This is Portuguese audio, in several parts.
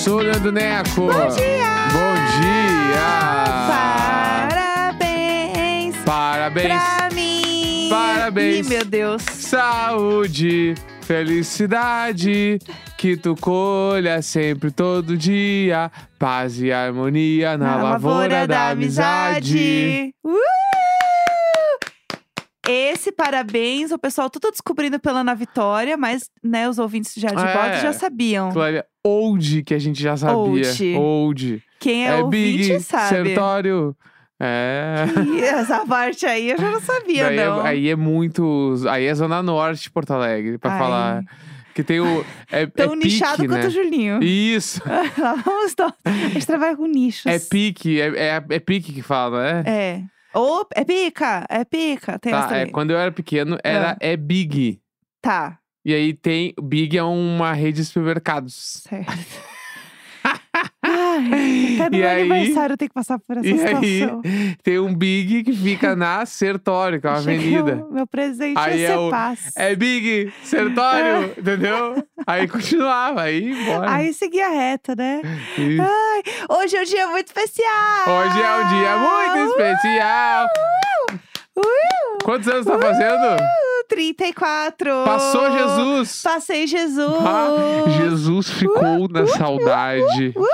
sou o Leandro Neco. Bom dia! Bom dia! Parabéns Parabéns. pra mim! Parabéns. Ih, meu Deus. Saúde, felicidade, que tu colha sempre todo dia. Paz e harmonia na, lavoura, da amizade. Uh! Esse parabéns, o pessoal tudo descobrindo pela Ana Vitória, mas né, os ouvintes já de É. volta já sabiam. Glória, old que a gente já sabia. Old. Old. Quem é, ouvinte Big, sabe. Sertório. É. Ih, essa parte aí eu já não sabia, Daí é- não. aí é muito. Aí é Zona Norte de Porto Alegre, pra Ai. falar. Que tem o. É, Tão é nichado pique, quanto né? o Julinho. Isso. Lá vamos. A gente trabalha com nichos. É pique, é, é, é pique que fala, né? É. Ou é pica, é pica. Tem essa Tá, é, também. quando eu era pequeno, era é Big. Tá, E aí tem. Big é uma rede de supermercados. certo. Ai, E aí- aniversário tenho que passar por essa E aí situação. tem um Big que fica na Sertório, que é uma que avenida. o Meu presente Aí é ser o- paz. É Big, Sertório, entendeu? Aí continuava, aí bora. Aí seguia reta, né? Isso. Ai, hoje é um dia muito especial! Hoje é um dia muito especial. Uh, Quantos anos tá fazendo? uh, 34! Passou Jesus. Passei Jesus! Ah, Jesus ficou na saudade. uh,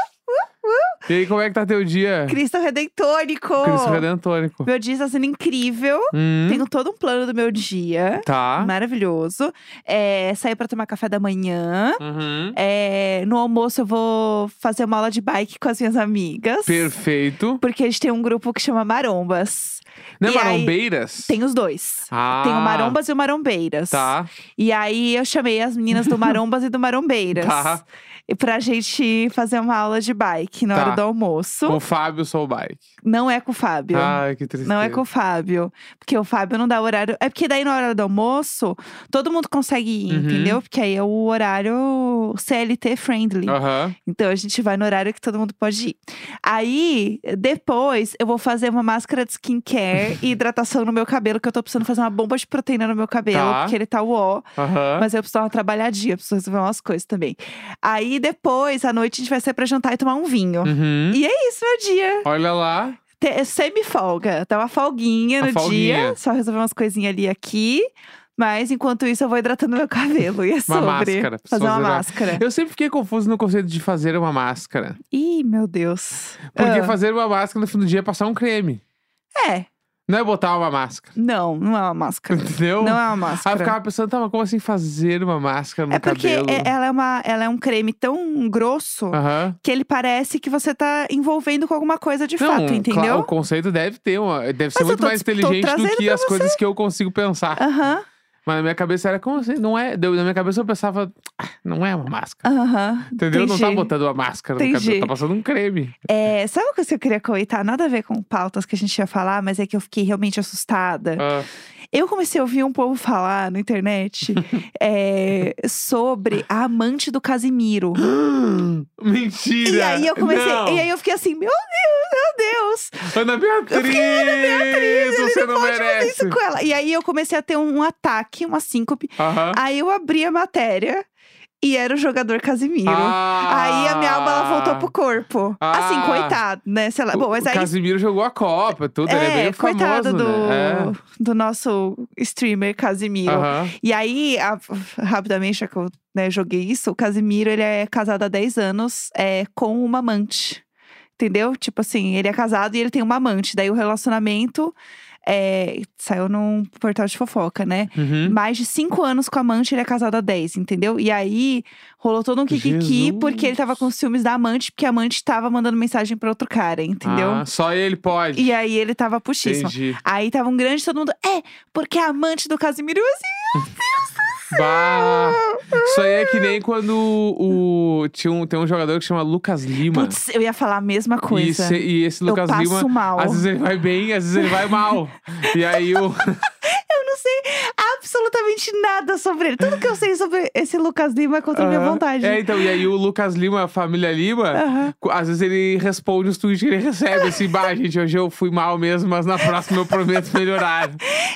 E aí, como é que tá teu dia? Cristo Redentônico! Cristo Redentônico. Meu dia está sendo incrível. Hum, Tenho todo um plano do meu dia. Tá. Maravilhoso. É, sair pra tomar café da manhã. Uhum. É, no almoço eu vou fazer uma aula de bike com as minhas amigas. Perfeito. Porque a gente tem um grupo que chama Marombas. Não é E aí, marombeiras? Tem os dois. Ah, Tem o Marombas e o Marombeiras. Tá. E aí eu chamei as meninas do Marombas e do Marombeiras. Tá. Pra gente fazer uma aula de bike na Tá. hora do almoço. Com o Fábio Soul Bike. Não é com o Fábio. Ai, que tristeza. Não é com o Fábio. Porque o Fábio não dá horário. É porque daí na hora do almoço, todo mundo consegue ir, Uhum. entendeu? Porque aí é o horário CLT friendly. Aham. Então a gente vai no horário que todo mundo pode ir. Aí, depois, eu vou fazer uma máscara de skincare e hidratação no meu cabelo, que eu tô precisando fazer uma bomba de proteína no meu cabelo, Tá. porque ele tá uó. Aham. Mas eu preciso dar uma trabalhadinha, preciso resolver umas coisas também. Aí depois, à noite, a gente vai sair pra jantar e tomar um vinho. Uhum. E é isso, meu dia. Olha lá. Te- Semi-folga. Tá uma folguinha Uma no folguinha. dia. Só resolver umas coisinhas ali aqui. Mas enquanto isso, eu vou hidratando meu cabelo. E é sobre máscara, fazer uma fazer uma- máscara. Eu sempre fiquei confuso no conceito de fazer uma máscara. Ih, meu Deus. Porque Ah, fazer uma máscara no fim do dia é passar um creme. É. Não é botar uma máscara. Não, não é uma máscara. Entendeu? Não é uma Aí eu máscara. ficava pensando, tá, mas como assim fazer uma máscara no É porque cabelo? é- ela é, uma, ela é um creme tão grosso que ele parece que você tá envolvendo com alguma coisa de Não, fato, entendeu? o conceito deve ter uma. Deve ser Mas eu muito tô mais inteligente do que as coisas que eu consigo pensar. Aham, Mas na minha cabeça era como assim? Não é. deu- Na minha cabeça eu pensava, "Ah, não é uma máscara. aham. Entendeu? Não tá entendi. botando uma máscara Entendi. tá passando um creme. É, sabe coisa que eu queria comentar? Nada a ver com pautas que a gente ia falar, mas é que eu fiquei realmente assustada. Ah, Eu comecei a ouvir um povo falar na internet é, sobre a amante do Casimiro. Mentira! E aí eu comecei. Não. E aí eu fiquei assim, meu Deus, meu Deus. Ana Beatriz! fiquei, Ana Beatriz, você ele não, não pode fazer merece. isso com ela. E aí eu comecei a ter um ataque, uma síncope. Aham. Aí eu abri a matéria e era o jogador Casimiro. Ah. Aí a minha alma ela voltou pro corpo. Ah. Assim, coitado, né? Sei lá. O- Bom, mas aí. Casimiro jogou a Copa, tudo. ele é bem coitado famoso, do, né? do nosso streamer É. Casimiro. Aham. E aí, a- rapidamente, já que eu né, joguei isso, o Casimiro ele é casado há 10 anos é, com uma amante. Entendeu? Tipo assim, ele é casado e ele tem uma amante. Daí o relacionamento é, saiu num portal de fofoca, né? Uhum. Mais de cinco anos com a amante, ele é casado há 10, entendeu? E aí rolou todo um kikiki Jesus. porque ele tava com ciúmes da amante, porque a amante tava mandando mensagem pra outro cara, entendeu? Ah, só ele pode. E aí ele tava puxíssimo. Entendi. Aí tava um grande todo mundo, é, porque a amante do Casimiro, assim, Bah, isso aí é que nem quando o, tinha um, tem um jogador que chama Lucas Lima. putz, eu ia falar a mesma E coisa. esse, e esse eu Lucas passo Lima, mal. às vezes ele vai bem, às vezes ele vai mal. e aí o. Eu não sei absolutamente nada sobre ele. Tudo que eu sei sobre esse Lucas Lima é contra a minha Aham. vontade. É, então, e aí o Lucas Lima, a família Lima, Aham. co- às vezes ele responde os tweets que ele recebe, assim, bah, gente, hoje eu fui mal mesmo, mas na próxima eu prometo melhorar.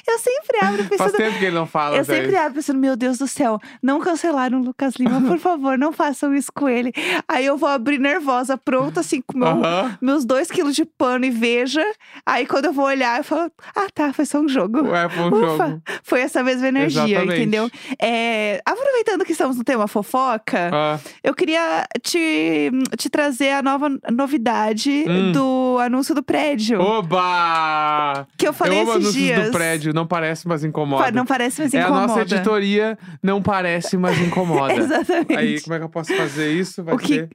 Eu sempre abro Faz pensando. tempo que ele não fala Eu sempre abro pensando, meu Deus do céu, não cancelaram o Lucas Lima, por favor, não façam isso com ele. Aí eu vou abrir nervosa, pronta, assim, com meu, meus dois quilos de pano e veja. Aí quando eu vou olhar, eu falo, ah tá, foi só um jogo. Ué, foi um Ufa, jogo. foi essa mesma energia, Exatamente. entendeu? É, aproveitando que estamos no tema fofoca, Ah, eu queria te, te trazer a nova novidade Hum. do anúncio do prédio. Oba! Que eu falei eu esses dias. do prédio, não parece, mas incomoda. Não parece, mas é a incomoda. nossa editoria, não parece, mas incomoda. Exatamente. Aí, como é que eu posso fazer isso? Vai O que- ser.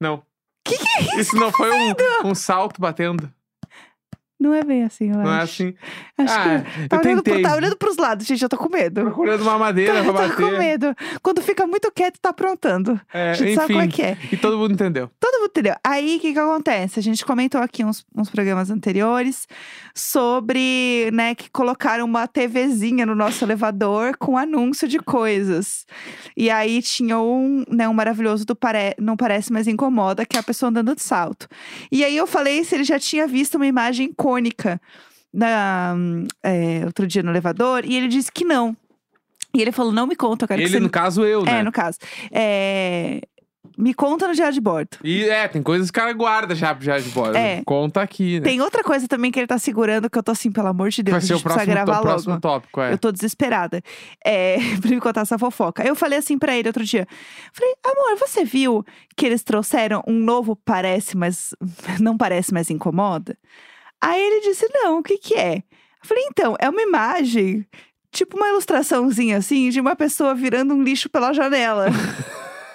Não. Que que é isso? Isso não foi um, um salto batendo. Não é bem assim, eu Não é acho. assim. Acho ah, que tá eu olhando, pro- tentei. tá olhando pros lados, gente. Eu tô com medo. Procurando uma madeira Tô, pra tô com bater. medo. Quando fica muito quieto, tá aprontando. É, a gente sabe como é enfim. que é. E todo mundo entendeu. Todo mundo entendeu. Aí, o que que acontece? A gente comentou aqui uns, uns programas anteriores sobre, né, que colocaram uma TVzinha no nosso elevador com anúncio de coisas. E aí tinha um, né, um maravilhoso do pare... Não Parece Mas Incomoda, que é a pessoa andando de salto. E aí eu falei se ele já tinha visto uma imagem icônica na, é, outro dia no elevador, e ele disse que não. E ele falou, não me conta, eu quero que Ele, você... no me- caso, eu, né? É, no caso. É, Me conta no diário de bordo. E é, tem coisas que o cara guarda já, já de bola. É. Conta aqui, né? Tem outra coisa também que ele tá segurando que eu tô assim, pelo amor de Deus, Vai a ser o gente precisa próximo, gravar próximo logo. tópico, é. Eu tô desesperada. É, pra me contar essa fofoca. Eu falei assim pra ele outro dia. Falei, amor, você viu que eles trouxeram um novo parece, mas não parece, mas incomoda? Aí ele disse, não, o que que é? Eu falei, então, é uma imagem, tipo uma ilustraçãozinha assim, de uma pessoa virando um lixo pela janela.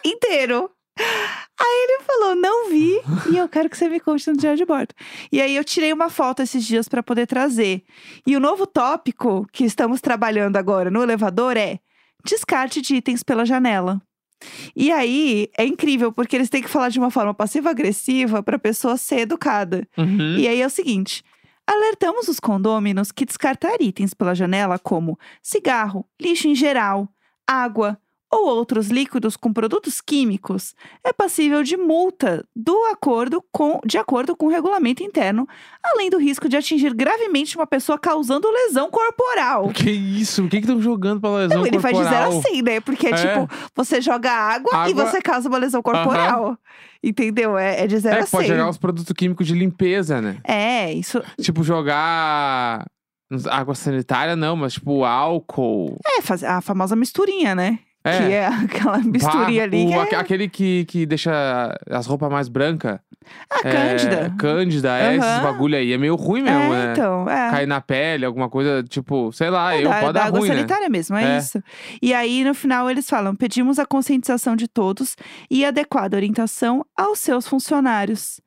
inteiro. Aí ele falou, não vi, e eu quero que você me conte no diário de bordo. E aí eu tirei uma foto esses dias pra poder trazer. E o novo tópico que estamos trabalhando agora no elevador é descarte de itens pela janela. E aí é incrível, porque eles têm que falar de uma forma passiva-agressiva pra pessoa ser educada. Uhum. E aí é o seguinte: alertamos os condôminos que descartar itens pela janela, como cigarro, lixo em geral, água ou outros líquidos com produtos químicos, é passível de multa do acordo com, de acordo com o regulamento interno, além do risco de atingir gravemente uma pessoa causando lesão corporal. Que isso? O que que estão jogando pra lesão Não, ele vai dizer corporal? assim, né? Porque é, É. tipo, você joga água, e Água- você causa uma lesão corporal. Entendeu? É, é de zero É, a pode cem. jogar os produtos químicos de limpeza, né? É, isso. Tipo, jogar água sanitária, não, mas tipo álcool. É, a famosa misturinha, né? É. Que é aquela misturinha Bah, ali. que é aque- Aquele que, que deixa as roupas mais brancas. a cândida. Cândida, é, esses Aham. bagulho aí. É meio ruim mesmo, é, né? então, é. Cair na pele, alguma coisa, tipo, sei lá, É eu, da, pode da dar água ruim, né? sanitária mesmo, é, É. isso. E aí, no final, eles falam: pedimos a conscientização de todos e adequada orientação aos seus funcionários.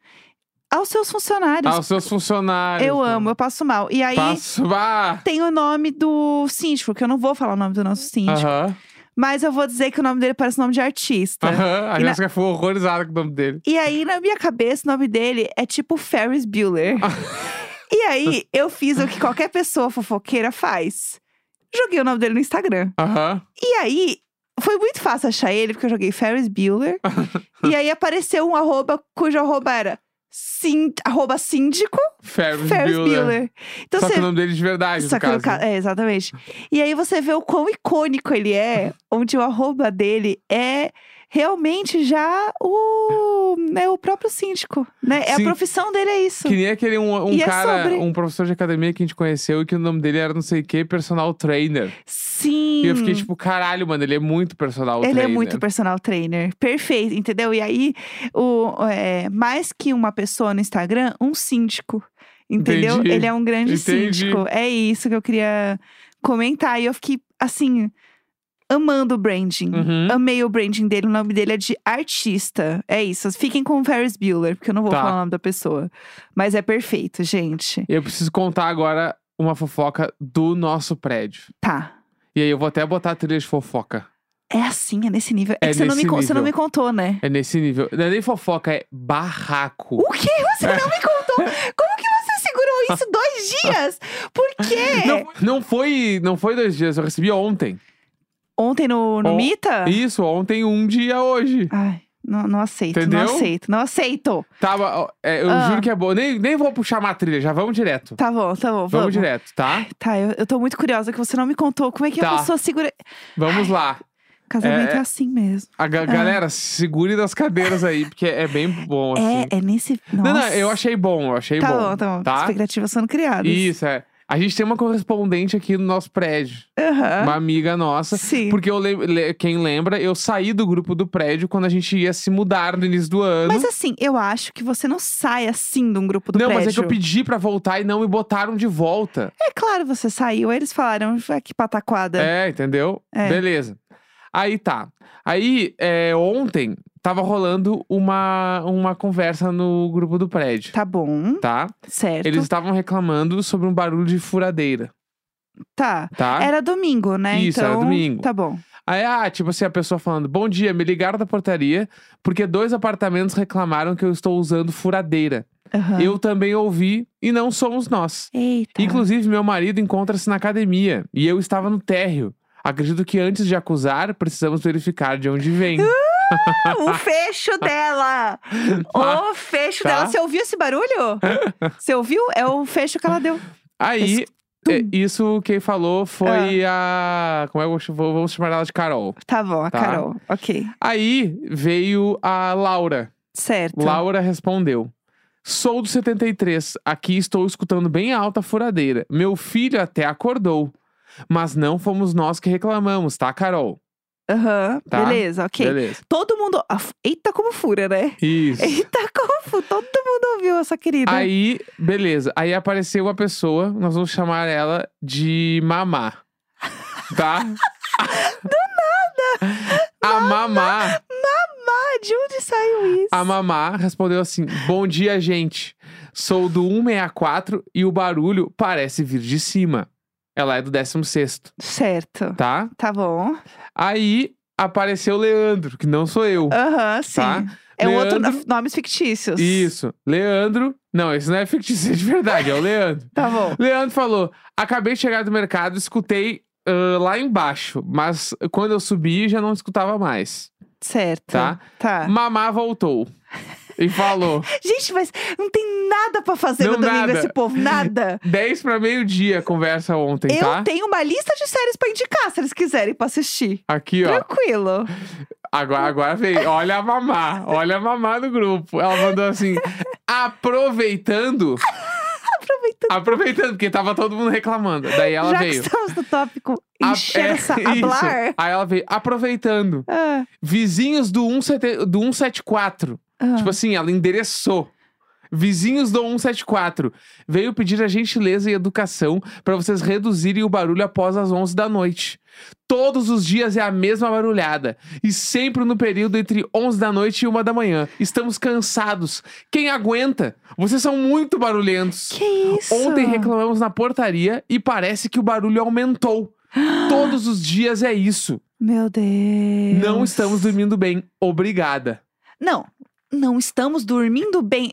Aos seus funcionários. Aos seus funcionários. eu mano. amo, eu passo mal. E aí. Passo, ah, Tem o nome do síndico, que eu não vou falar o nome do nosso síndico. Aham, Mas eu vou dizer que o nome dele parece nome de artista. aham. A E na- Jéssica foi horrorizada com o nome dele. E aí, na minha cabeça, o nome dele é tipo Ferris Bueller. e aí, eu fiz o que qualquer pessoa fofoqueira faz. Joguei o nome dele no Instagram. Aham. E aí, foi muito fácil achar ele, porque eu joguei Ferris Bueller. e aí, apareceu um arroba cujo arroba era sin, arroba síndico Ferris, Ferris Bueller. Bueller. Então, Só você que o nome dele de verdade, só no caso. ca- É, exatamente. E aí você vê o quão icônico ele é, onde o arroba dele é realmente já o, né, o próprio síndico, né? É a Sim. profissão dele, é isso. Que nem aquele um, um E é cara, sobre. um professor de academia que a gente conheceu e que o nome dele era não sei o que, personal trainer. Sim. E eu fiquei tipo, caralho, mano, ele é muito personal Ele trainer. é muito personal trainer. Perfeito, entendeu? E aí, o, é, mais que uma pessoa no Instagram, um síndico. Entendeu? Entendi. Ele é um grande Entendi. síndico. É isso que eu queria comentar. E eu fiquei, assim, amando o branding. Uhum. Amei o branding dele. O nome dele é de artista. É isso. Fiquem com o Ferris Bueller, porque eu não vou Tá. falar o nome da pessoa. Mas é perfeito, gente. Eu preciso contar agora uma fofoca do nosso prédio. Tá. E aí eu vou até botar a trilha de fofoca. É assim, é nesse nível. É, É que você não, me, con- você não me nível. contou, né? É nesse nível. Não é nem fofoca, é barraco. O quê? Você não me contou? Como que você segurou isso dois dias? Por quê? Não, não, foi, não foi dois dias, eu recebi ontem. Ontem no, no On- Mita? Isso, ontem um dia hoje. Ai, não, não aceito, Entendeu? não aceito, não aceito. Tava, ó, é, eu Ah. juro que é bom. Nem, nem vou puxar uma trilha, já vamos direto. Tá bom, tá bom, Vamos, vamos. direto, tá? Tá, eu, eu tô muito curiosa que você não me contou como é que Tá. a pessoa segura. Vamos lá. Casamento é, É- assim mesmo. A ga- galera, se segure das cadeiras aí, porque é bem bom, assim. É, é nesse. Nossa. Não, não, eu achei bom, eu achei Tá bom. bom, tá bom. Tá? Expectativas sendo criadas. Isso, é. A gente tem uma correspondente aqui no nosso prédio. Aham. Uma amiga nossa. Sim. Porque eu le- quem lembra, eu saí do grupo do prédio quando a gente ia se mudar no início do ano. Mas assim, eu acho que você não sai assim de um grupo do não, prédio. mas é que eu pedi pra voltar e não me botaram de volta. É claro, você saiu, aí eles falaram, "Ah, que pataquada. É, entendeu? É. Beleza. Aí tá. Aí, é, ontem, tava rolando uma, uma conversa no grupo do prédio, Tá bom, tá? certo. Eles estavam reclamando sobre um barulho de furadeira, Tá. tá? Era domingo, né? Isso, era então, domingo. Tá bom. Aí, ah, tipo assim, a pessoa falando: Bom dia, me ligaram da portaria porque dois apartamentos reclamaram que eu estou usando furadeira. Aham. Eu também ouvi e não somos nós. Eita. Inclusive, meu marido encontra-se na academia e eu estava no térreo. Acredito que antes de acusar, precisamos verificar de onde vem. o fecho dela! o fecho Tá. dela. Você ouviu esse barulho? Você ouviu? É o fecho que ela deu. Aí, tum. é, isso quem falou foi a. Como é que eu vou, vamos chamar ela de Carol. Tá bom, a Tá. Carol. Ok. Aí veio a Laura. Certo. Laura respondeu. Sou do 73. Aqui estou escutando bem alta a furadeira. Meu filho até acordou. Mas não fomos nós que reclamamos, tá, Carol? Aham. Tá. Beleza, ok. Beleza. Todo mundo. Eita, como fura, né? Isso. Eita, como fura. Todo mundo ouviu essa querida. Aí, beleza. Aí apareceu uma pessoa, nós vamos chamar ela de Mamá. Tá? Do nada! A Mamá, Ah, de onde saiu isso? a Mamá respondeu assim: Bom dia, gente. Sou do 164 e o barulho parece vir de cima. Ela é do 16, Certo. tá? Tá bom. Aí apareceu o Leandro, que não sou eu. Aham, sim. Tá. É um outro Leandro- nomes fictícios. Isso. Leandro. Não, esse não é fictício é de verdade, é o Leandro. Tá bom. Leandro falou: acabei de chegar do mercado, escutei ah, lá embaixo, mas quando eu subi já não escutava mais. Certo. Tá. Tá. Mamá voltou e falou: Gente, mas não tem nada pra fazer Não no domingo nada. esse povo. Nada. 10 para meio-dia conversa ontem, Eu tá? tenho uma lista de séries pra indicar, se eles quiserem pra assistir. Aqui, ó. Tranquilo. Agora, agora veio. Olha a mamá. Olha a mamá no grupo. Ela mandou assim: aproveitando. Aproveitando. Aproveitando, porque tava todo mundo reclamando. Daí ela Já veio. que estamos no tópico A- encher é, hablar. Aí ela veio, aproveitando. Ah, Vizinhos do, 17 do 174. Ah. Tipo assim, ela endereçou. Vizinhos do 174. Veio pedir a gentileza e educação para vocês reduzirem o barulho após as 11 da noite. Todos os dias é a mesma barulhada. E sempre no período entre 11 da noite e 1 da manhã. Estamos cansados. Quem aguenta? Vocês são muito barulhentos. Que isso? Ontem reclamamos na portaria e parece que o barulho aumentou. Todos os dias é isso. Meu Deus. Não estamos dormindo bem. Obrigada. Não, não estamos dormindo bem.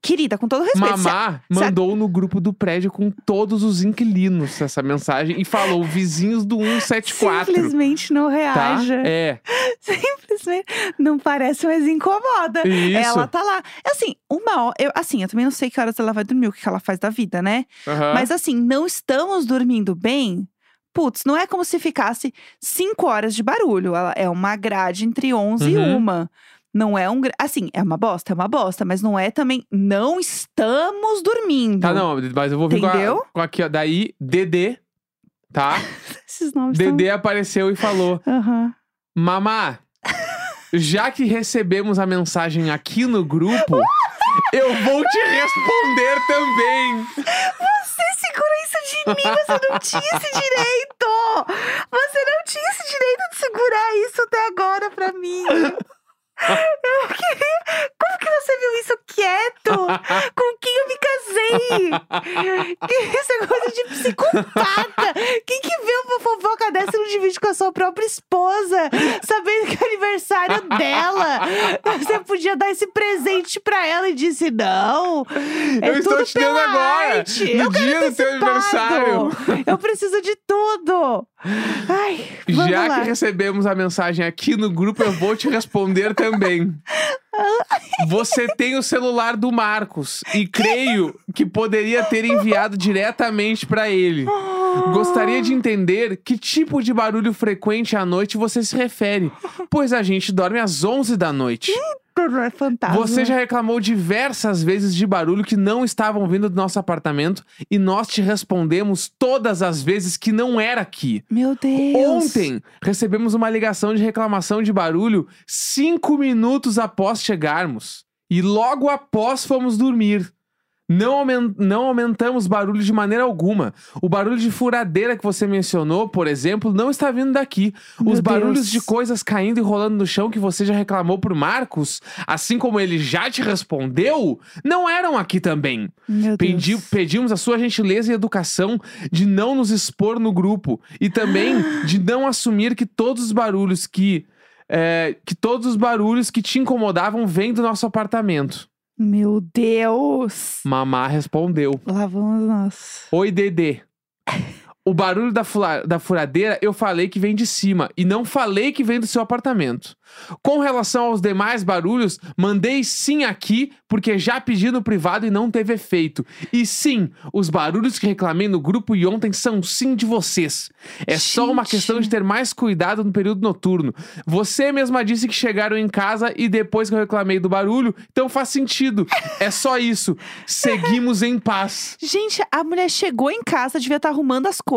Querida, com todo respeito. se- Mamá se a- mandou no grupo do prédio com todos os inquilinos essa mensagem e falou: vizinhos do 174. Simplesmente não Tá? reaja. É. Simplesmente não parece, mas incomoda. Isso. Ela tá lá. Assim, uma hora. Eu, assim, eu também não sei que horas ela vai dormir, o que ela faz da vida, né? Aham. Mas assim, não estamos dormindo bem. Putz, não é como se ficasse cinco horas de barulho. Ela é uma grade entre 11 e Uhum. uma. Não é um. Assim, é uma bosta, é uma bosta, mas não é também. Não estamos dormindo. Tá, não, mas eu vou vir com, a, com aqui, ó. Daí, Dedê, tá? Esses nomes tão- Dedê apareceu e falou: Aham. Mamá, já que recebemos a mensagem aqui no grupo, eu vou te responder também. Você segurou isso de mim, você não tinha esse direito! Você não tinha esse direito de segurar isso até agora pra mim. Como que você viu isso quieto? Com quem eu me casei? Que Isso é coisa de psicopata. Quem que vê uma fofoca dessa e não divide com a sua própria esposa? Sabendo que é aniversário dela. Você podia dar esse presente pra ela e disse: não. É Eu estou te dando pela agora, arte. no eu dia do teu antecipado. aniversário. Eu preciso de tudo. Ai, Já lá. que recebemos a mensagem aqui no grupo, eu vou te responder também. Você tem o celular do Marcos e creio que poderia ter enviado diretamente para ele. Gostaria de entender que tipo de barulho frequente à noite você se refere, pois a gente dorme às 11 da noite. É fantasma. Você já reclamou diversas vezes de barulho que não estavam vindo do nosso apartamento e nós te respondemos todas as vezes que não era aqui. Meu Deus. Ontem recebemos uma ligação de reclamação de barulho cinco minutos após chegarmos. E logo após fomos dormir. Não, aumen- não aumentamos barulho de maneira alguma. O barulho de furadeira que você mencionou, por exemplo, não está vindo daqui. Meu Os barulhos Deus. de coisas caindo e rolando no chão que você já reclamou pro Marcos, assim como ele já te respondeu, não eram aqui também. Meu Pedi- Deus. pedimos a sua gentileza e educação de não nos expor no grupo e também de não assumir que todos os barulhos que é, que todos os barulhos que te incomodavam vêm do nosso apartamento. Meu Deus. Mamá respondeu: Lá vamos nós. Oi, Dedê. O barulho da, fula- da furadeira eu falei que vem de cima e não falei que vem do seu apartamento. Com relação aos demais barulhos, mandei sim aqui porque já pedi no privado e não teve efeito. E sim, os barulhos que reclamei no grupo e ontem são sim de vocês. É só uma Gente. questão de ter mais cuidado no período noturno. Você mesma disse que chegaram em casa e depois que eu reclamei do barulho, então faz sentido. É só isso. Seguimos em paz. Gente, a mulher chegou em casa, devia estar arrumando as coisas.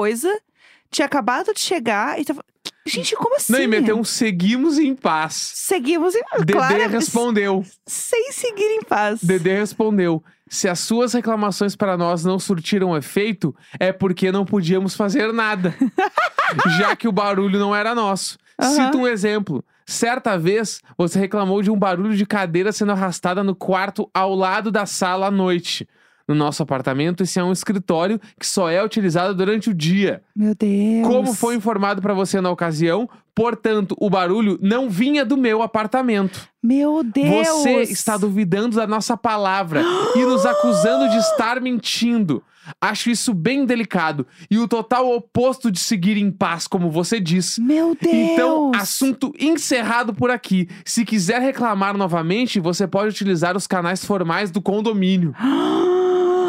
Tinha acabado de chegar e tava. Gente, como assim? Não, e meteu um seguimos em paz. Seguimos em. Dedê claro, respondeu. Sem seguir em paz. Dedê respondeu. Se as suas reclamações para nós não surtiram efeito, é porque não podíamos fazer nada. já que o barulho não era nosso. Aham. Cito um exemplo. Certa vez, você reclamou de um barulho de cadeira sendo arrastada no quarto ao lado da sala à noite. No nosso apartamento, esse é um escritório que só é utilizado durante o dia. Meu Deus. Como foi informado para você na ocasião, portanto, o barulho não vinha do meu apartamento. Meu Deus. Você está duvidando da nossa palavra e nos acusando de estar mentindo. Acho isso bem delicado e o total oposto de seguir em paz, como você diz. Meu Deus. Então, assunto encerrado por aqui. Se quiser reclamar novamente, você pode utilizar os canais formais do condomínio.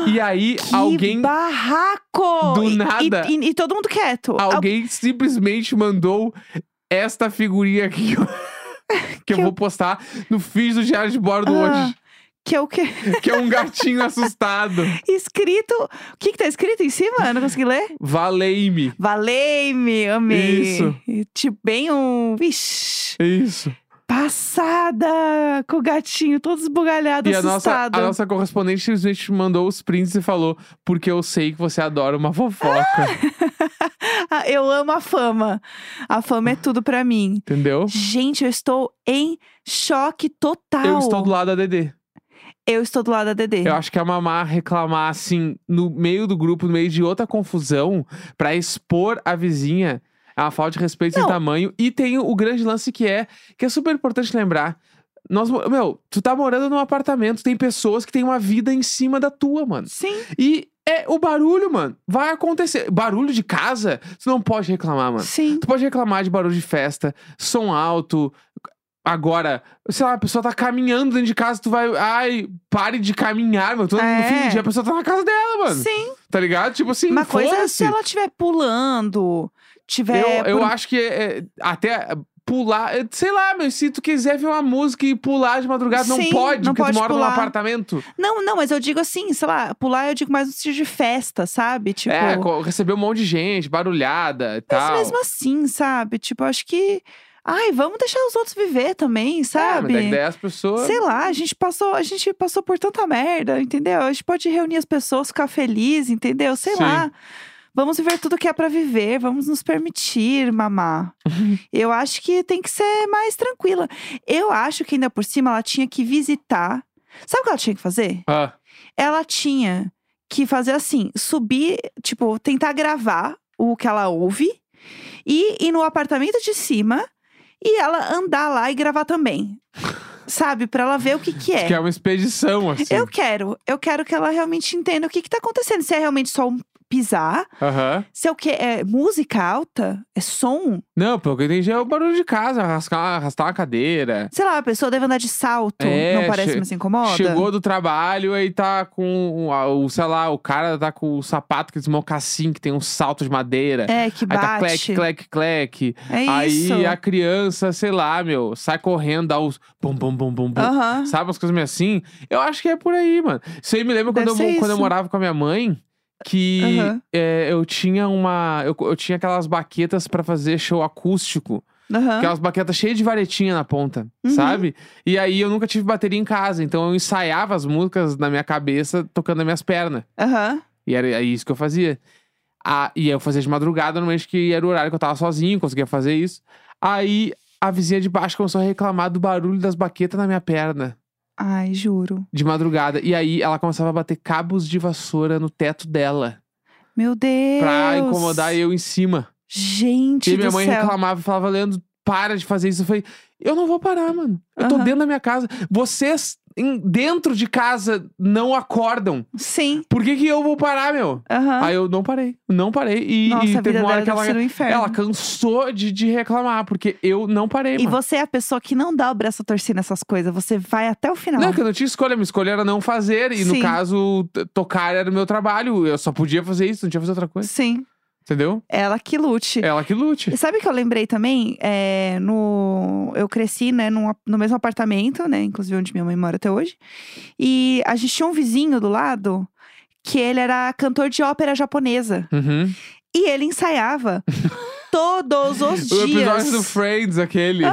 E aí, Que alguém barraco! Do E- e- nada. E, e todo mundo quieto. Al- Alguém simplesmente mandou esta figurinha aqui que eu, que eu vou postar no feed do Diário de Bordo Ah, hoje. Que é o quê? Que é um gatinho assustado. Escrito. O que, que tá escrito em cima? Eu não consegui ler. Valei-me. Valei-me, amei. Isso. Tipo, bem um. Vixe. Isso. Passada! Com o gatinho todo esbugalhado, E a nossa, a nossa correspondente simplesmente mandou os prints e falou: Porque eu sei que você adora uma fofoca. Ah, eu amo a fama. A fama é tudo pra mim. Entendeu? Gente, eu estou em choque total. Eu estou do lado da Dedê. Eu estou do lado da Dedê. Eu acho que a mamá reclamar assim, no meio do grupo, no meio de outra confusão, pra expor a vizinha, é uma falta de respeito sem Não. tamanho. E tem o grande lance que é, que é super importante lembrar. Nós, meu, tu tá morando num apartamento, tem pessoas que têm uma vida em cima da tua, mano. Sim. E é o barulho, mano. Vai acontecer. Barulho de casa, tu não pode reclamar, mano. Sim. Tu pode reclamar de barulho de festa, som alto. Agora, sei lá, a pessoa tá caminhando dentro de casa, tu vai. Ai, pare de caminhar, meu. Tu- No É. fim do dia a pessoa tá na casa dela, mano. Sim. Tá ligado? Tipo assim, Uma coisa é se ela estiver pulando, tiver. Eu, eu por- acho que é, é, até pular. é, Sei lá, meu, se tu quiser ver uma música e pular de madrugada, não Sim, pode, não porque pode tu mora num pular. apartamento. Não, não, mas eu digo assim, sei lá, pular eu digo mais no sentido de festa, sabe? Tipo. É, receber um monte de gente, barulhada e Mas tal. mesmo assim, sabe? Tipo, acho que. Ai, vamos deixar os outros viver também, É, mas sabe? daí as pessoas. Sei lá, a gente passou, a gente passou por tanta merda, entendeu? A gente pode reunir as pessoas, ficar feliz, entendeu? Sei Sim. lá. Vamos viver tudo que é pra viver, vamos nos permitir, mamá. Eu acho que tem que ser mais tranquila. Eu acho que ainda por cima ela tinha que visitar. Sabe o que ela tinha que fazer? Ah, Ela tinha que fazer assim, subir, tipo, tentar gravar o que ela ouve e ir no apartamento de cima e ela andar lá e gravar também. Sabe? Pra ela ver o que que é. que é uma expedição, assim. Eu quero, eu quero que ela realmente entenda o que que tá acontecendo. Se é realmente só um pisar, Aham. se é o que? É música alta? É som? Não, pelo que eu entendi, é o barulho de casa, arrastar, arrastar uma cadeira. Sei lá, a pessoa deve andar de salto, É, não parece, che- mas incomoda? Chegou do trabalho e tá com o, sei lá, o cara tá com o sapato que mocassim, que tem um salto de madeira. É, que Aí tá bate. clec, clec, clec. É Aí isso. a criança, sei lá, meu, sai correndo, dá os bum, bum, bum, bum, bum. Aham. Sabe umas coisas meio assim? Eu acho que é por aí, mano. Isso aí me lembra quando, Deve eu, ser quando eu isso. morava com a minha mãe. Que Aham. é, eu tinha uma. Eu, eu tinha aquelas baquetas pra fazer show acústico. Aham. Aquelas baquetas cheias de varetinha na ponta, Uhum. sabe? E aí eu nunca tive bateria em casa, então eu ensaiava as músicas na minha cabeça, tocando nas minhas pernas. Aham. E era é isso que eu fazia. Ah, e eu fazia de madrugada, normalmente que era o horário que eu tava sozinho, conseguia fazer isso. Aí a vizinha de baixo começou a reclamar do barulho das baquetas na minha perna, Ai, juro. de madrugada. E aí ela começava a bater cabos de vassoura no teto dela, Meu Deus. pra incomodar eu em cima. Gente E minha do mãe céu. reclamava e falava, Leandro, para de fazer isso. Eu falei, eu não vou parar, mano. Eu tô Aham. dentro da minha casa. Vocês, em- dentro de casa, não acordam. Sim. Por que, que eu vou parar, meu? Aham. Aí eu não parei. Não parei. E, Nossa, e a teve vida uma hora dela que deve ela, ser um inferno. ela cansou de, de reclamar, porque eu não parei, E mano. você é a pessoa que não dá o braço a torcer nessas coisas. Você vai até o final. Não, que eu não tinha escolha. Minha escolha era não fazer. E no Sim. caso, t- tocar era o meu trabalho. Eu só podia fazer isso, não tinha que fazer outra coisa. Sim. Entendeu? Ela que lute. Ela que lute. E sabe que eu lembrei também? É, no, eu cresci, né, num, no mesmo apartamento, né? Inclusive onde minha mãe mora até hoje. E a gente tinha um vizinho do lado que ele era cantor de ópera japonesa. Uhum. E ele ensaiava todos os O dias. episódio do Friends, aquele.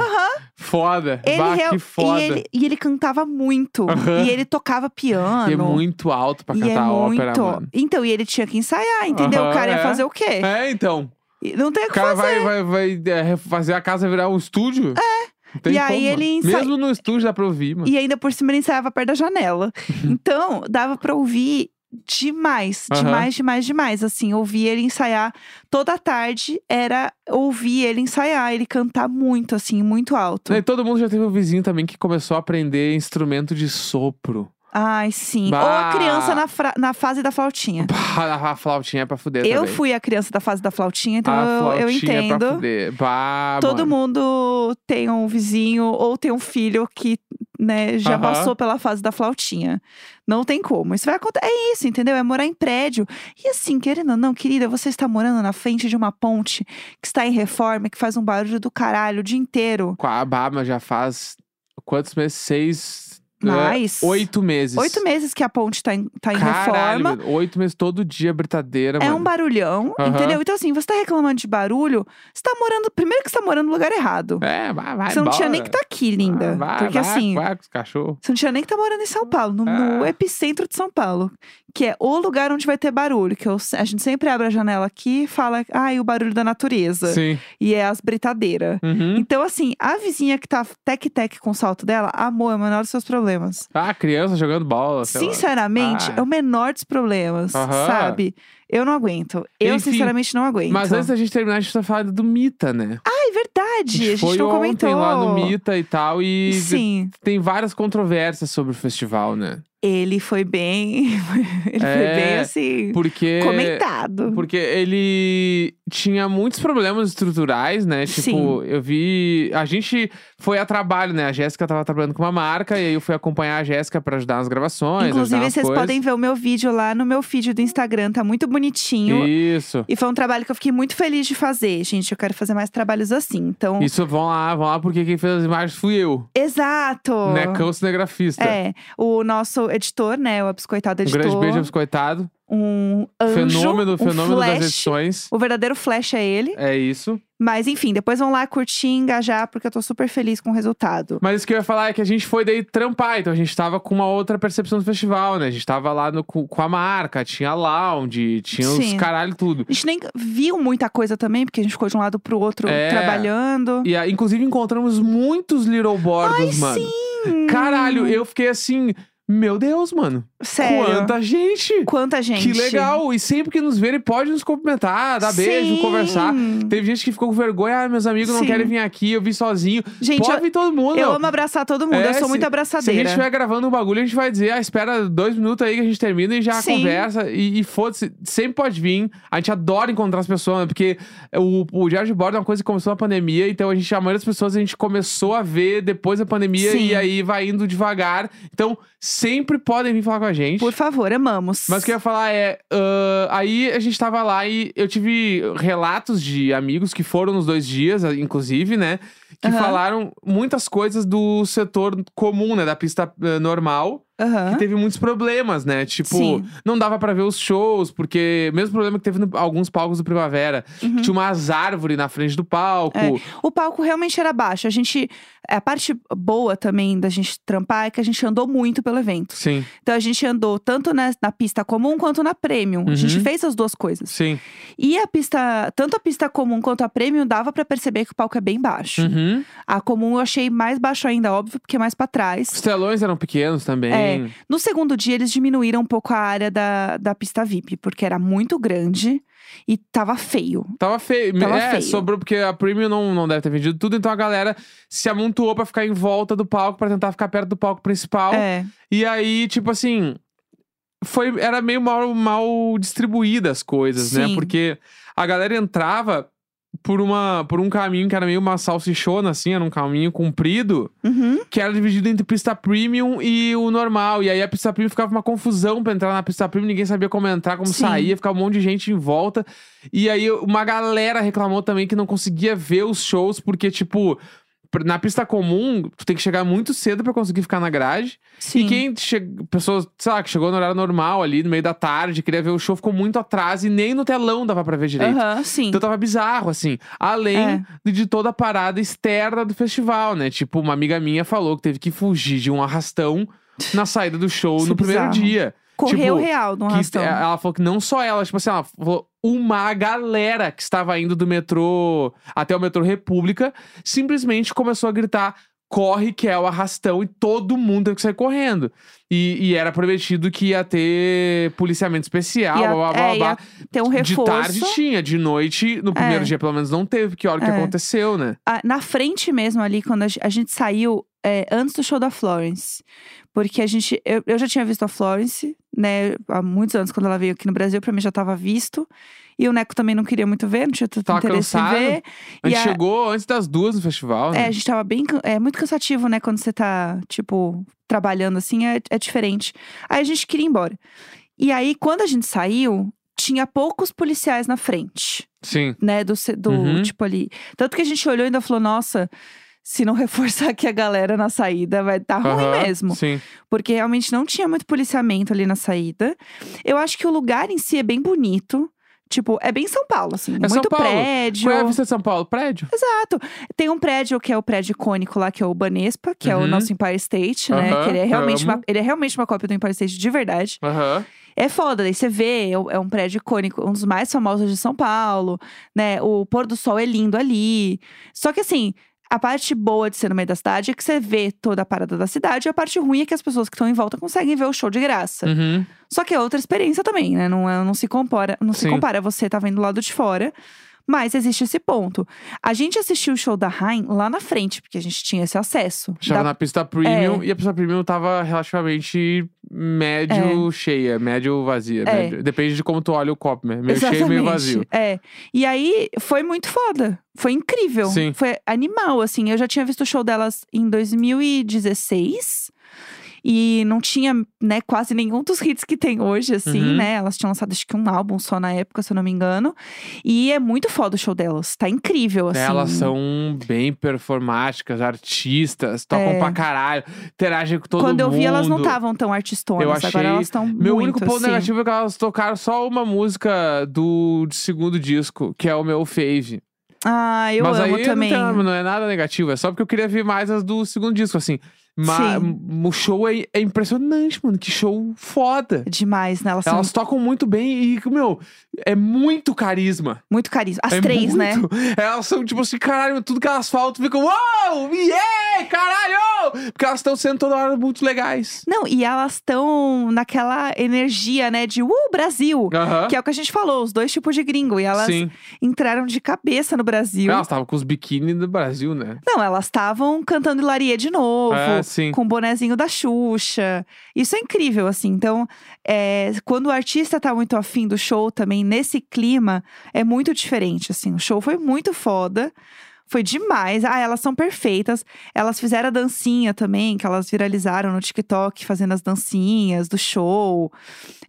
Foda. Ele bah, real- que foda. E ele, e ele cantava muito. Aham. E ele tocava piano. E é muito alto pra E cantar é ópera, muito. mano. Então, e ele tinha que ensaiar, entendeu? Aham, o cara ia é. fazer o quê? É, então. Não tem o O que cara fazer. vai, vai, vai é, fazer a casa virar um estúdio? É. E aí como, ele ensa- Mesmo no estúdio dá pra ouvir, mano. E ainda por cima ele ensaiava perto da janela. então, dava pra ouvir demais, Aham. demais, demais, demais. Assim, ouvir ele ensaiar toda tarde era ouvir ele ensaiar, ele cantar muito, assim, muito alto. E todo mundo já teve um vizinho também que começou a aprender instrumento de sopro. Ai, sim. Ou Bah. a criança na, fra- na fase da flautinha. Bah, a flautinha é pra fuder Eu também. fui a criança da fase da flautinha, então eu, eu flautinha é pra entendo. fuder. Bah, Todo mano. mundo tem um vizinho ou tem um filho que né, já Aham. passou pela fase da flautinha. Não tem como. Isso vai acontecer. É isso, entendeu? É morar em prédio. E assim, querendo ou não, querida, você está morando na frente de uma ponte que está em reforma, que faz um barulho do caralho o dia inteiro. Com a Bama já faz quantos meses? Seis. É, Mais. oito meses. Oito meses que a ponte tá em, tá em Caralho, reforma. Oito meses todo dia, britadeira, É mano. um barulhão, Aham. entendeu? Então, assim, você tá reclamando de barulho, você tá morando. Primeiro que você tá morando no lugar errado. É, vai, vai você não tinha nem que tá aqui, linda. Ah, vai, Porque vai, assim. Vai com os cachorros. Você não tinha nem que estar morando em São Paulo, no, no Ah. epicentro de São Paulo. Que é o lugar onde vai ter barulho. Que eu- a gente sempre abre a janela aqui e fala, ai, o barulho da natureza. Sim. E é as britadeiras. Uhum. Então, assim, a vizinha que tá tec-tec com o salto dela, amor, é o menor dos seus problemas. Ah, criança jogando bola. Sinceramente, Ah. é o menor dos problemas, Aham. sabe? Eu não aguento. Eu, Enfim, sinceramente, não aguento. Mas antes da gente terminar, a gente tá falando do Mita, né? Ah, é verdade. A gente, foi não ontem comentou. lá no Mita e tal. E Sim, tem várias controvérsias sobre o festival, né? ele foi bem. ele foi É, bem assim. Porque. Comentado. Porque ele tinha muitos problemas estruturais, né? Tipo, Sim. eu vi. A gente foi a trabalho, né? A Jéssica tava trabalhando com uma marca e aí eu fui acompanhar a Jéssica pra ajudar nas gravações. Inclusive, vocês coisas. podem ver o meu vídeo lá no meu feed do Instagram, tá muito bonitinho. Isso. E foi um trabalho que eu fiquei muito feliz de fazer, gente. Eu quero fazer mais trabalhos assim. Então, Isso, vão lá, vão lá, porque quem fez as imagens fui eu. exato. Necão cinegrafista. É, o nosso editor, né, o Abiscoitado Um editor. grande beijo, biscoitado. Um anjo. Fenômeno, um fenômeno das flash. edições. O verdadeiro flash é ele. É isso. Mas enfim, depois vão lá curtir e engajar, porque eu tô super feliz com o resultado. Mas o que eu ia falar é que a gente foi daí trampar, então a gente tava com uma outra percepção do festival, né? A gente tava lá no- com, a marca, tinha lounge, tinha os Sim. caralho tudo. A gente nem viu muita coisa também, porque a gente ficou de um lado pro outro É. trabalhando. E inclusive, encontramos muitos Little Bordos, mano. Sim! Caralho, eu fiquei assim, meu Deus, mano. Sério. Quanta gente! Quanta gente. Que legal! E sempre que nos verem, pode nos cumprimentar, dar beijo, Sim. conversar. Teve gente que ficou com vergonha, ah, meus amigos não Sim. querem vir aqui, eu vim sozinho. Gente, pode eu, vir todo mundo. eu amo abraçar todo mundo. É, eu sou se- muito Se a abraçadeira. gente estiver gravando um bagulho, a gente vai dizer, ah, espera dois minutos aí que a gente termina e já Sim. conversa. E, e foda-se, sempre pode vir. A gente adora encontrar as pessoas, né? porque o, o Diário de Bordo é uma coisa que começou na pandemia, então a gente, a maioria das pessoas a gente começou a ver depois da pandemia e aí vai indo devagar. Então, sempre podem vir falar com a gente. Por favor, amamos. Mas o que eu ia falar é. ah, aí a gente tava lá e eu tive relatos de amigos que foram nos dois dias, inclusive, né? Que Aham. falaram muitas coisas do setor comum, né? Da pista ah, normal. Aham. Que teve muitos problemas, né? Tipo, Sim. não dava pra ver os shows, porque mesmo problema que teve em alguns palcos do Primavera. Uhum. Tinha umas árvores na frente do palco. É. O palco realmente era baixo. A gente. A parte boa também da gente trampar é que a gente andou muito pelo evento. Sim, Então a gente andou tanto na, na pista comum quanto na premium. A gente Uhum. fez as duas coisas. sim. E a pista, tanto a pista comum quanto a premium, dava pra perceber que o palco é bem baixo. Uhum. A comum eu achei mais baixo ainda, óbvio, porque é mais pra trás. Os telões eram pequenos também. É. No segundo dia, eles diminuíram um pouco a área da, da pista VIP, porque era muito grande e tava feio. Tava feio. Tava é, feio. sobrou porque a Premium não, não deve ter vendido tudo, então a galera se amontoou pra ficar em volta do palco, pra tentar ficar perto do palco principal. É. E aí, tipo assim, foi era meio mal, mal distribuída as coisas, né? Sim. Porque a galera entrava por, uma, por um caminho que era meio uma salsichona, assim, era um caminho comprido, Uhum. que era dividido entre pista premium e o normal. E aí a pista premium ficava uma confusão pra entrar na pista premium, ninguém sabia como entrar, como Sim. saía, ficava um monte de gente em volta. E aí uma galera reclamou também que não conseguia ver os shows, porque, tipo. Na pista comum, tu tem que chegar muito cedo pra conseguir ficar na grade. Sim. E quem che... pessoas, sei lá, que chegou no horário normal ali, no meio da tarde, queria ver o show, ficou muito atrás e nem no telão dava pra ver direito. Aham, sim. Então tava bizarro, assim. Além É. de- de toda a parada externa do festival, né? Tipo, uma amiga minha falou que teve que fugir de um arrastão na saída do show Isso no é primeiro bizarro. dia. Correu tipo, real no Que ela falou que não só ela, tipo assim, ela falou uma galera que estava indo do metrô até o metrô República simplesmente começou a gritar. Corre que é o arrastão e todo mundo teve que sair correndo. E, e era prometido que ia ter policiamento especial, Ia- blá blá blá é, blá. ia ter um De reforço. tarde tinha, de noite, no primeiro É. dia pelo menos não teve, que hora que É. aconteceu, né? Na frente mesmo ali, quando a gente saiu, é, antes do show da Florence. Porque a gente. Eu, eu já tinha visto a Florence, né? Há muitos anos, quando ela veio aqui no Brasil, pra mim já tava visto. E o Neco também não queria muito ver, não tinha tanto Tava interesse cansado. em ver. A gente a- chegou antes das duas no festival, É, né? a gente tava bem. É muito cansativo, né? Quando você tá, tipo, trabalhando assim, é, é diferente. Aí a gente queria ir embora. E aí, quando a gente saiu, tinha poucos policiais na frente, Sim. né? Do, do Uhum. tipo ali. Tanto que a gente olhou e ainda falou, nossa. Se não reforçar aqui a galera na saída, vai dar ruim Aham, mesmo. Sim. Porque realmente não tinha muito policiamento ali na saída. Eu acho que o lugar em si é bem bonito. Tipo, é bem São Paulo, assim. É São muito Paulo. prédio. Qual é a vista de São Paulo? Prédio? Exato. Tem um prédio que é o prédio icônico lá, que é o Banespa, que é o Uhum. nosso Empire State, né? Aham, que ele é, realmente amo. uma, ele é realmente uma cópia do Empire State de verdade. Aham. É foda, daí você vê, é um- é um prédio icônico, um dos mais famosos de São Paulo, né? O pôr do sol é lindo ali. Só que assim. A parte boa de ser no meio da cidade é que você vê toda a parada da cidade, e a parte ruim é que as pessoas que estão em volta conseguem ver o show de graça. Uhum. Só que é outra experiência também, né? Não, é- não se compara, não se compara você tá vendo do lado de fora. Mas existe esse ponto. A gente assistiu o show da Rain lá na frente, porque a gente tinha esse acesso. Estava Da- na pista premium É. e a pista premium tava relativamente médio cheia, médio vazia. É. médio- Depende de como tu olha o copo, né? Meio cheio e meio vazio. É. E aí foi muito foda. Foi incrível. Sim. Foi animal, assim. Eu já tinha visto o show delas em 2016. E não tinha, né, quase nenhum dos hits que tem hoje, assim, Uhum. né? Elas tinham lançado acho que um álbum só na época, se eu não me engano. E é muito foda o show delas. Tá incrível, assim. Elas são bem performáticas, artistas, tocam É. pra caralho, interagem com todo Quando mundo. eu vi, elas não estavam tão artistonas. Eu Agora achei- elas estão Meu muito, único ponto assim. negativo é que elas tocaram só uma música do segundo disco, que é o meu fave. Ah, eu Mas amo aí também. Não, tem- não é nada negativo, é só porque eu queria ver mais as do segundo disco, assim. Mas Sim. o show é, é impressionante, mano. Que show foda. Demais, né? Elas são Elas tocam muito bem e, meu, é muito carisma. muito carisma. As é três, né? muito. Elas são tipo assim, caralho, tudo que elas falam, tu fica, uau, yeah, caralho! Porque elas estão sendo toda hora muito legais. Não, e elas estão naquela energia, né? De uh, Brasil! Aham. Que é o que a gente falou, os dois tipos de gringo. E elas Sim. entraram de cabeça no Brasil. Elas estavam com os biquíni do Brasil, né? Não, elas estavam cantando Hilarie de novo, É, sim. com o bonezinho da Xuxa. Isso é incrível, assim. Então, é, quando o artista tá muito afim do show também, nesse clima, é muito diferente, assim. O show foi muito foda. Foi demais. Ah, elas são perfeitas. Elas fizeram a dancinha também, que elas viralizaram no TikTok, fazendo as dancinhas do show.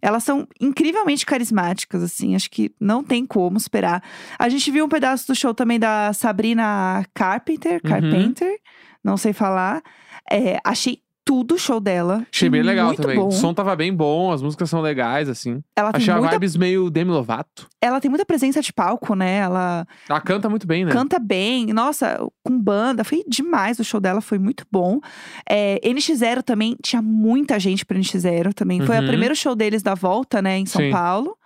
Elas são incrivelmente carismáticas, assim. Acho que não tem como esperar. A gente viu um pedaço do show também da Sabrina Carpenter, Uhum. Carpenter, não sei falar. É, achei tudo o show dela. Achei bem legal também. Bom. O som tava bem bom, as músicas são legais, assim. Ela tem, Achei a muita, vibes meio Demi Lovato. ela tem muita presença de palco, né? Ela Ela canta muito bem, né? canta bem. Nossa, com banda. Foi demais. O show dela foi muito bom. É, NX0 também, tinha muita gente pra NX0 também. Foi o Uhum. primeiro show deles da volta, né, em São Sim. Paulo.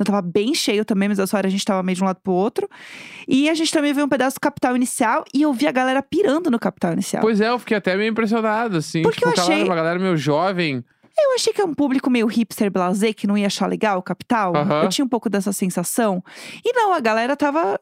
Então tava bem cheio também, mas essa hora a gente tava meio de um lado pro outro. E a gente também viu um pedaço do Capital Inicial e eu vi a galera pirando no Capital Inicial. Pois é, eu fiquei até meio impressionado, assim. Porque tipo, eu achei- uma galera meio jovem. Eu achei que é um público meio hipster blasé, que não ia achar legal o Capital. Aham. Eu tinha um pouco dessa sensação. E não, a galera tava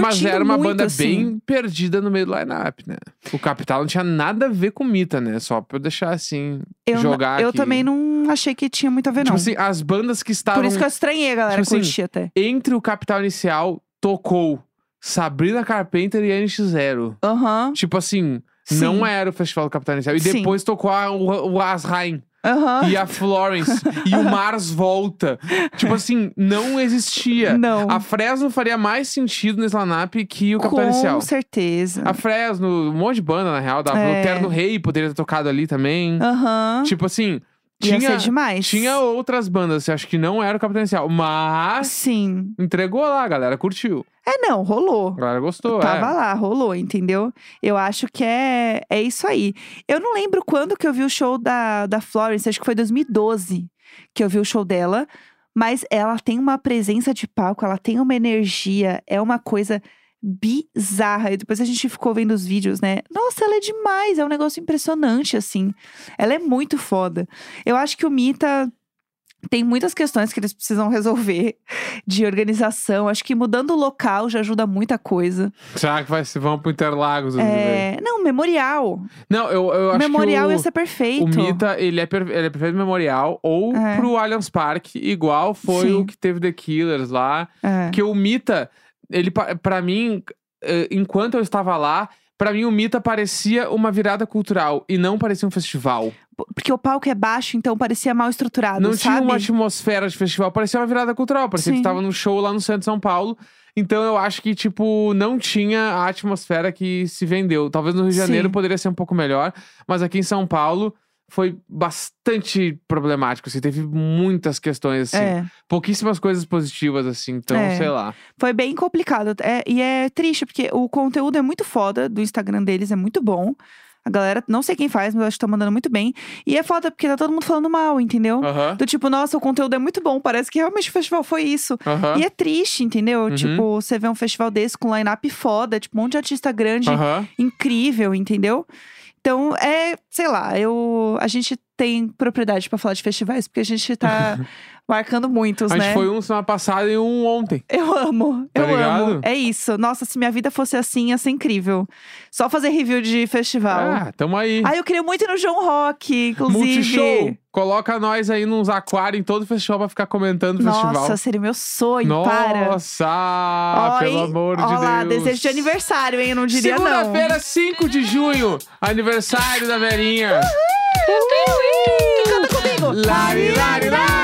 Mas era uma muito, banda assim. bem perdida no meio do line-up, né? O Capital não tinha nada a ver com Mita, né? Só pra eu deixar assim, Eu, jogar eu aqui. também não achei que tinha muito a ver, Tipo não. assim, as bandas que estavam Por isso que eu estranhei a galera Tipo assim, até. entre o Capital Inicial, tocou Sabrina Carpenter e NX0. Aham. Tipo assim, Sim. não era o Festival do Capital Inicial. E Sim. depois tocou a, o, o Asrain Aham. e a Florence e o Mars Volta. Tipo assim, não existia. Não. A Fresno faria mais sentido nesse line-up que o Capital Com Inicial. certeza. A Fresno, um monte de banda, na real. Dava É. O Terno Rei poderia ter tocado ali também. Aham. Tipo assim, Ia tinha, ser demais. tinha outras bandas, acho que não era o Capital Inicial. Mas Sim. entregou lá, a galera curtiu. É, não, rolou. A galera gostou, Tava é. lá, rolou, entendeu? Eu acho que é, é isso aí. Eu não lembro quando que eu vi o show da, da Florence, acho que foi 2012 que eu vi o show dela. Mas ela tem uma presença de palco, ela tem uma energia, é uma coisa bizarra. E depois a gente ficou vendo os vídeos, né? Nossa, ela é demais, é um negócio impressionante, assim. Ela é muito foda. Eu acho que o Mita tem muitas questões que eles precisam resolver de organização. Acho que mudando o local já ajuda muita coisa. Será que vai, vamos pro Interlagos? que? É, não, memorial. Não, eu, eu acho memorial que o, ia ser perfeito. o Mita, ele é, per- ele é perfeito memorial. Ou É. pro Allianz Parque, igual foi Sim. o que teve The Killers lá. É. Porque o Mita, ele, pa- pra mim, eh, enquanto eu estava lá, pra mim o Mita parecia uma virada cultural e não parecia um festival. Porque o palco é baixo, então parecia mal estruturado, não sabe? tinha uma atmosfera de festival, parecia uma virada cultural. Parecia que Sim. tu tava no show lá no centro de São Paulo. Então eu acho que, tipo, não tinha a atmosfera que se vendeu. Talvez no Rio de Janeiro Sim. poderia ser um pouco melhor, mas aqui em São Paulo foi bastante problemático, assim, teve muitas questões, assim, É, pouquíssimas coisas positivas, assim, então, É. sei lá. foi bem complicado. É, e é triste, porque o conteúdo é muito foda do Instagram deles, é muito bom. A galera, não sei quem faz, mas eu acho que tá mandando muito bem. E é foda porque tá todo mundo falando mal, entendeu? Aham, Do tipo, nossa, o conteúdo é muito bom, parece que realmente o festival foi isso. E é triste, entendeu? Uhum. Tipo, você vê um festival desse com line-up foda, tipo, um monte de artista grande, incrível, entendeu? Então, é, sei lá, eu a gente tem propriedade pra falar de festivais, porque a gente tá marcando muitos, A gente né? foi um semana passada e um ontem. Eu amo, Tá eu amo. ligado? É isso. Nossa, se minha vida fosse assim, ia ser incrível. Só fazer review de festival. Ah, tamo aí. Ah, eu queria muito ir no João Rock, inclusive. Multishow. Coloca nós aí nos aquários em todo festival pra ficar comentando o Nossa, festival. seria meu sonho, para. Nossa, pelo amor de Ó Deus. lá, desejo de aniversário, hein? Eu não diria não. Segunda-feira, 5 de junho, aniversário da Verinha. Uhul! Canta comigo! Lari, lari, lari!